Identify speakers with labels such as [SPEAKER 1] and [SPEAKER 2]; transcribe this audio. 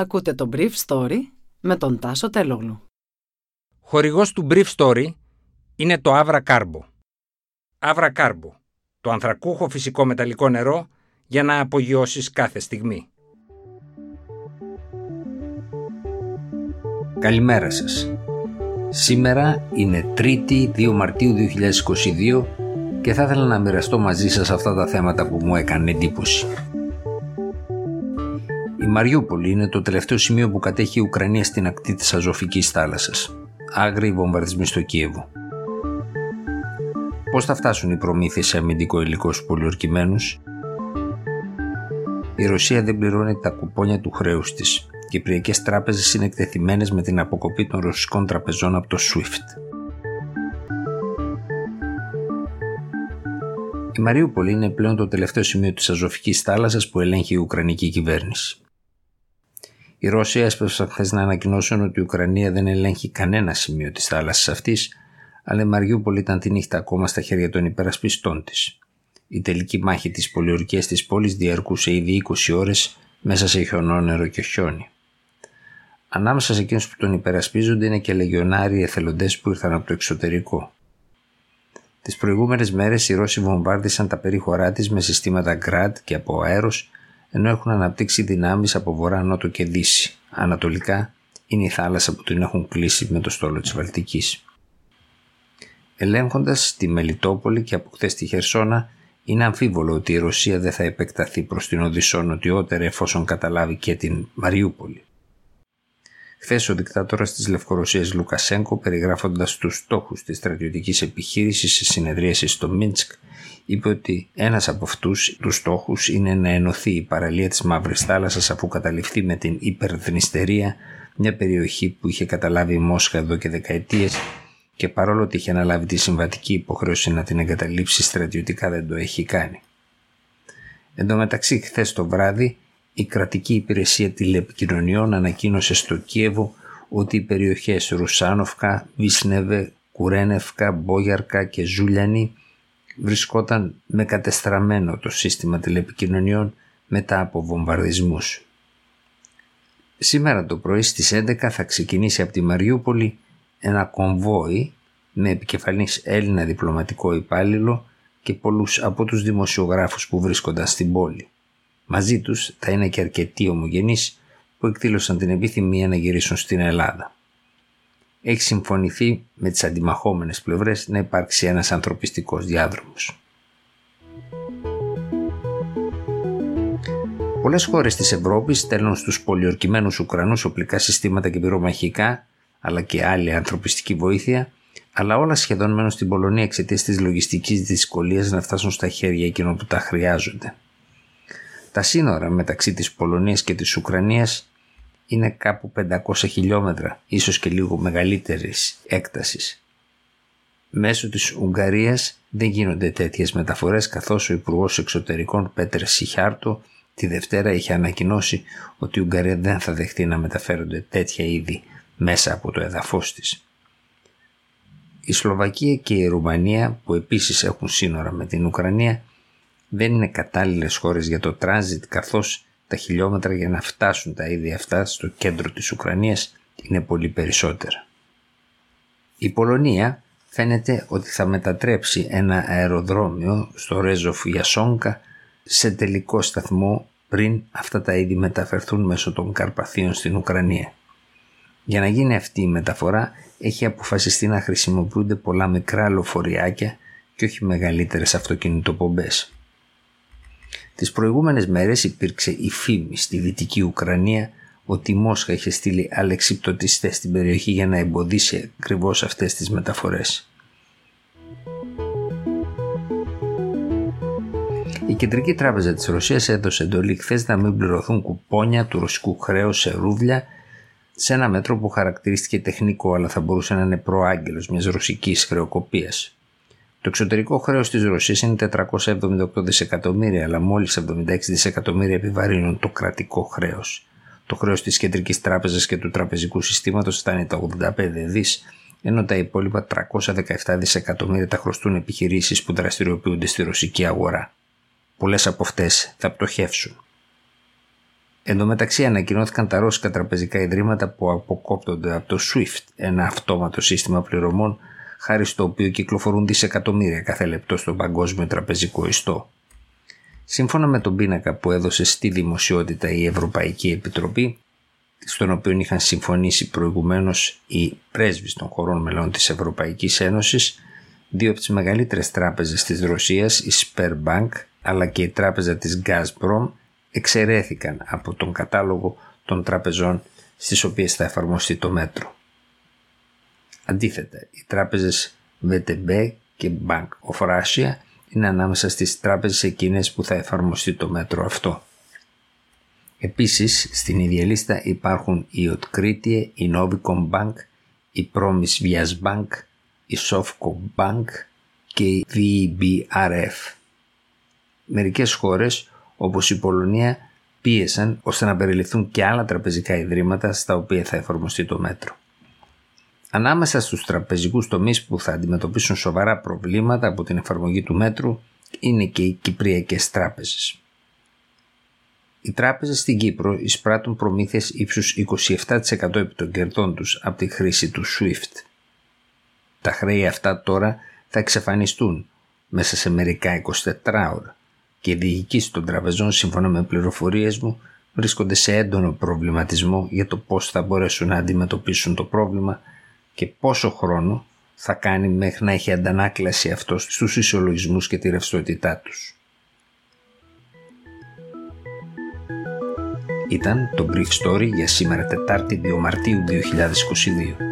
[SPEAKER 1] Ακούτε το Brief Story με τον Τάσο Τελόγλου.
[SPEAKER 2] Χορηγός του Brief Story είναι το Avra Carbo. Avra Carbo, το ανθρακούχο φυσικό μεταλλικό νερό για να απογειώσεις κάθε στιγμή. Καλημέρα σας. Σήμερα είναι 3η 2 Μαρτίου 2022 και θα ήθελα να μοιραστώ μαζί σας αυτά τα θέματα που μου έκανε εντύπωση. Η Μαριούπολη είναι το τελευταίο σημείο που κατέχει η Ουκρανία στην ακτή της Αζωφικής θάλασσας. Άγριοι βομβαρδισμοί στο Κίεβο. Πώς θα φτάσουν οι προμήθειες σε αμυντικό υλικό στους πολιορκημένους; Η Ρωσία δεν πληρώνει τα κουπόνια του χρέους της. Οι κυπριακές τράπεζες είναι εκτεθειμένες με την αποκοπή των ρωσικών τραπεζών από το SWIFT. Η Μαριούπολη είναι πλέον το τελευταίο σημείο της Αζωφικής θάλασσας που ελέγχει η Ουκρανική κυβέρνηση. Οι Ρώσοι έσπευσαν χθες να ανακοινώσουν ότι η Ουκρανία δεν ελέγχει κανένα σημείο της θάλασσας αυτής, αλλά η Μαριούπολη ήταν τη νύχτα ακόμα στα χέρια των υπερασπιστών της. Η τελική μάχη της πολιορκίας της πόλης διαρκούσε ήδη 20 ώρες μέσα σε χιονόνερο και χιόνι. Ανάμεσα σε εκείνους που τον υπερασπίζονται είναι και λεγιονάριοι εθελοντές που ήρθαν από το εξωτερικό. Τις προηγούμενες μέρες οι Ρώσοι βομβάρδισαν τα περίχωρά της με συστήματα Grad και από αέρος ενώ έχουν αναπτύξει δυνάμεις από βορρά, νότο και δύση. Ανατολικά είναι η θάλασσα που την έχουν κλείσει με το στόλο της Βαλτικής. Ελέγχοντας τη Μελιτόπολη και από χθες τη Χερσόνα, είναι αμφίβολο ότι η Ρωσία δεν θα επεκταθεί προς την Οδυσσό νοτιότερα εφόσον καταλάβει και την Μαριούπολη. Χθες ο δικτάτορας της Λευκορωσίας Λουκασέγκο, περιγράφοντας τους στόχους της στρατιωτικής επιχείρησης σε συνεδρίαση στο Μίνσκ, είπε ότι ένας από αυτούς τους στόχους είναι να ενωθεί η παραλία της Μαύρης Θάλασσας αφού καταληφθεί με την υπερδνηστερία μια περιοχή που είχε καταλάβει η Μόσχα εδώ και δεκαετίες και παρόλο ότι είχε αναλάβει τη συμβατική υποχρέωση να την εγκαταλείψει στρατιωτικά δεν το έχει κάνει. Εν τω μεταξύ χθες το βράδυ η κρατική υπηρεσία τηλεπικοινωνιών ανακοίνωσε στο Κίεβο ότι οι περιοχές Ρουσάνοφκα, Βίσνεβε, Κουρένευκα, Μπόγιαρκα και Ζούλιανη βρισκόταν με κατεστραμμένο το σύστημα τηλεπικοινωνιών μετά από βομβαρδισμούς. Σήμερα το πρωί στις 11 θα ξεκινήσει από τη Μαριούπολη ένα κομβόι με επικεφαλής Έλληνα διπλωματικό υπάλληλο και πολλούς από τους δημοσιογράφους που βρίσκονταν στην πόλη. Μαζί τους θα είναι και αρκετοί ομογενείς που εκδήλωσαν την επιθυμία να γυρίσουν στην Ελλάδα έχει συμφωνηθεί με τις αντιμαχόμενες πλευρές να υπάρξει ένας ανθρωπιστικός διάδρομος. Πολλές χώρες της Ευρώπης στέλνουν στους πολιορκημένους Ουκρανούς οπλικά συστήματα και πυρομαχικά, αλλά και άλλη ανθρωπιστική βοήθεια, αλλά όλα σχεδόν μένουν στην Πολωνία εξαιτίας της λογιστικής δυσκολίας να φτάσουν στα χέρια εκείνων που τα χρειάζονται. Τα σύνορα μεταξύ της Πολωνίας και της Ουκρανίας είναι κάπου 500 χιλιόμετρα, ίσως και λίγο μεγαλύτερης έκτασης. Μέσω της Ουγγαρίας δεν γίνονται τέτοιες μεταφορές καθώς ο Υπουργός Εξωτερικών Πέτρε Σιχάρτο τη Δευτέρα είχε ανακοινώσει ότι η Ουγγαρία δεν θα δεχτεί να μεταφέρονται τέτοια είδη μέσα από το εδαφός της. Η Σλοβακία και η Ρουμανία που επίσης έχουν σύνορα με την Ουκρανία δεν είναι κατάλληλες χώρες για το τράνζιτ καθώς τα χιλιόμετρα για να φτάσουν τα ίδια αυτά στο κέντρο της Ουκρανίας είναι πολύ περισσότερα. Η Πολωνία φαίνεται ότι θα μετατρέψει ένα αεροδρόμιο στο Ρέζοφ Γιασόνκα σε τελικό σταθμό πριν αυτά τα είδη μεταφερθούν μέσω των Καρπαθίων στην Ουκρανία. Για να γίνει αυτή η μεταφορά έχει αποφασιστεί να χρησιμοποιούνται πολλά μικρά λοφοριάκια και όχι μεγαλύτερες αυτοκινητοπομπές. Τις προηγούμενες μέρες υπήρξε η φήμη στη Δυτική Ουκρανία ότι η Μόσχα είχε στείλει αλεξιπτωτιστές στην περιοχή για να εμποδίσει ακριβώς αυτές τις μεταφορές. Η Κεντρική Τράπεζα της Ρωσίας έδωσε εντολή χθες να μην πληρωθούν κουπόνια του ρωσικού χρέους σε ρούβλια σε ένα μέτρο που χαρακτηρίστηκε τεχνικό αλλά θα μπορούσε να είναι προάγγελος μιας ρωσικής χρεοκοπίας. Το εξωτερικό χρέος της Ρωσίας είναι 478 δισεκατομμύρια, αλλά μόλις 76 δισεκατομμύρια επιβαρύνουν το κρατικό χρέος. Το χρέος της Κεντρικής Τράπεζας και του τραπεζικού συστήματος φτάνει τα 85 δις, ενώ τα υπόλοιπα 317 δισεκατομμύρια τα χρωστούν επιχειρήσεις που δραστηριοποιούνται στη ρωσική αγορά. Πολλές από αυτές θα πτωχεύσουν. Εν τω μεταξύ ανακοινώθηκαν τα ρώσικα τραπεζικά ιδρύματα που αποκόπτονται από το SWIFT, ένα αυτόματο σύστημα πληρωμών, χάρη στο οποίο κυκλοφορούν δισεκατομμύρια κάθε λεπτό στον παγκόσμιο τραπεζικό ιστό. Σύμφωνα με τον πίνακα που έδωσε στη δημοσιότητα η Ευρωπαϊκή Επιτροπή, στον οποίο είχαν συμφωνήσει προηγουμένως οι πρέσβεις των χωρών μελών της Ευρωπαϊκής Ένωσης, δύο από τις μεγαλύτερες τράπεζες της Ρωσίας, η Sberbank αλλά και η τράπεζα της Gazprom, εξαιρέθηκαν από τον κατάλογο των τραπεζών στις οποίες θα εφαρμοστεί το μέτρο. Αντίθετα, οι τράπεζες VTB και Bank of Russia είναι ανάμεσα στις τράπεζες εκείνες που θα εφαρμοστεί το μέτρο αυτό. Επίσης, στην ίδια λίστα υπάρχουν η Otkritie, η Novicom Bank, η Promis Vias Bank, η Sofco Bank και η VBRF. Μερικές χώρες, όπως η Πολωνία, πίεσαν ώστε να περιληφθούν και άλλα τραπεζικά ιδρύματα στα οποία θα εφαρμοστεί το μέτρο. Ανάμεσα στους τραπεζικούς τομείς που θα αντιμετωπίσουν σοβαρά προβλήματα από την εφαρμογή του μέτρου είναι και οι κυπριακές τράπεζες. Οι τράπεζες στην Κύπρο εισπράττουν προμήθειες ύψους 27% επί των κερδών τους από τη χρήση του SWIFT. Τα χρέη αυτά τώρα θα εξαφανιστούν μέσα σε μερικά 24 ώρα και οι διοικήσεις των τραπεζών σύμφωνα με πληροφορίες μου βρίσκονται σε έντονο προβληματισμό για το πώς θα μπορέσουν να αντιμετωπίσουν το πρόβλημα και πόσο χρόνο θα κάνει μέχρι να έχει αντανάκλαση αυτός στους ισολογισμούς και τη ρευστότητά τους. Ήταν το Brief Story για σήμερα Τετάρτη 2 Μαρτίου 2022.